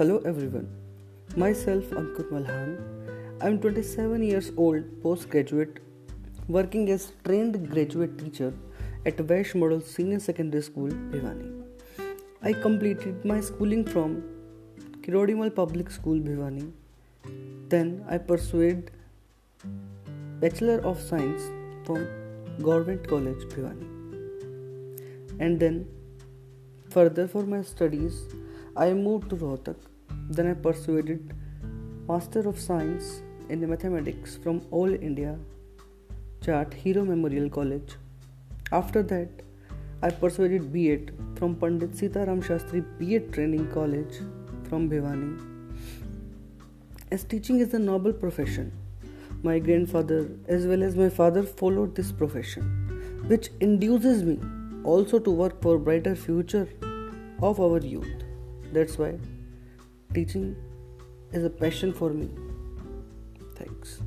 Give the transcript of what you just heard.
Hello everyone. Myself Ankur Malhan. I'm 27 years old, postgraduate, working as trained graduate teacher at Vaish Model Senior Secondary School, Bhiwani. I completed my schooling from Kirodimal Public School, Bhiwani. Then I pursued Bachelor of Science from Government College, Bhiwani. And then further for my studies, I moved to Rohtak. Then I pursued Master of Science in Mathematics from All India Jat Hero Memorial College. After that, I pursued B.Ed from Pandit Sitaram Shastri B.Ed Training College from Bhiwani. As teaching is a noble profession, my grandfather as well as my father followed this profession, which induces me also to work for brighter future of our youth. That's why teaching is a passion for me. Thanks.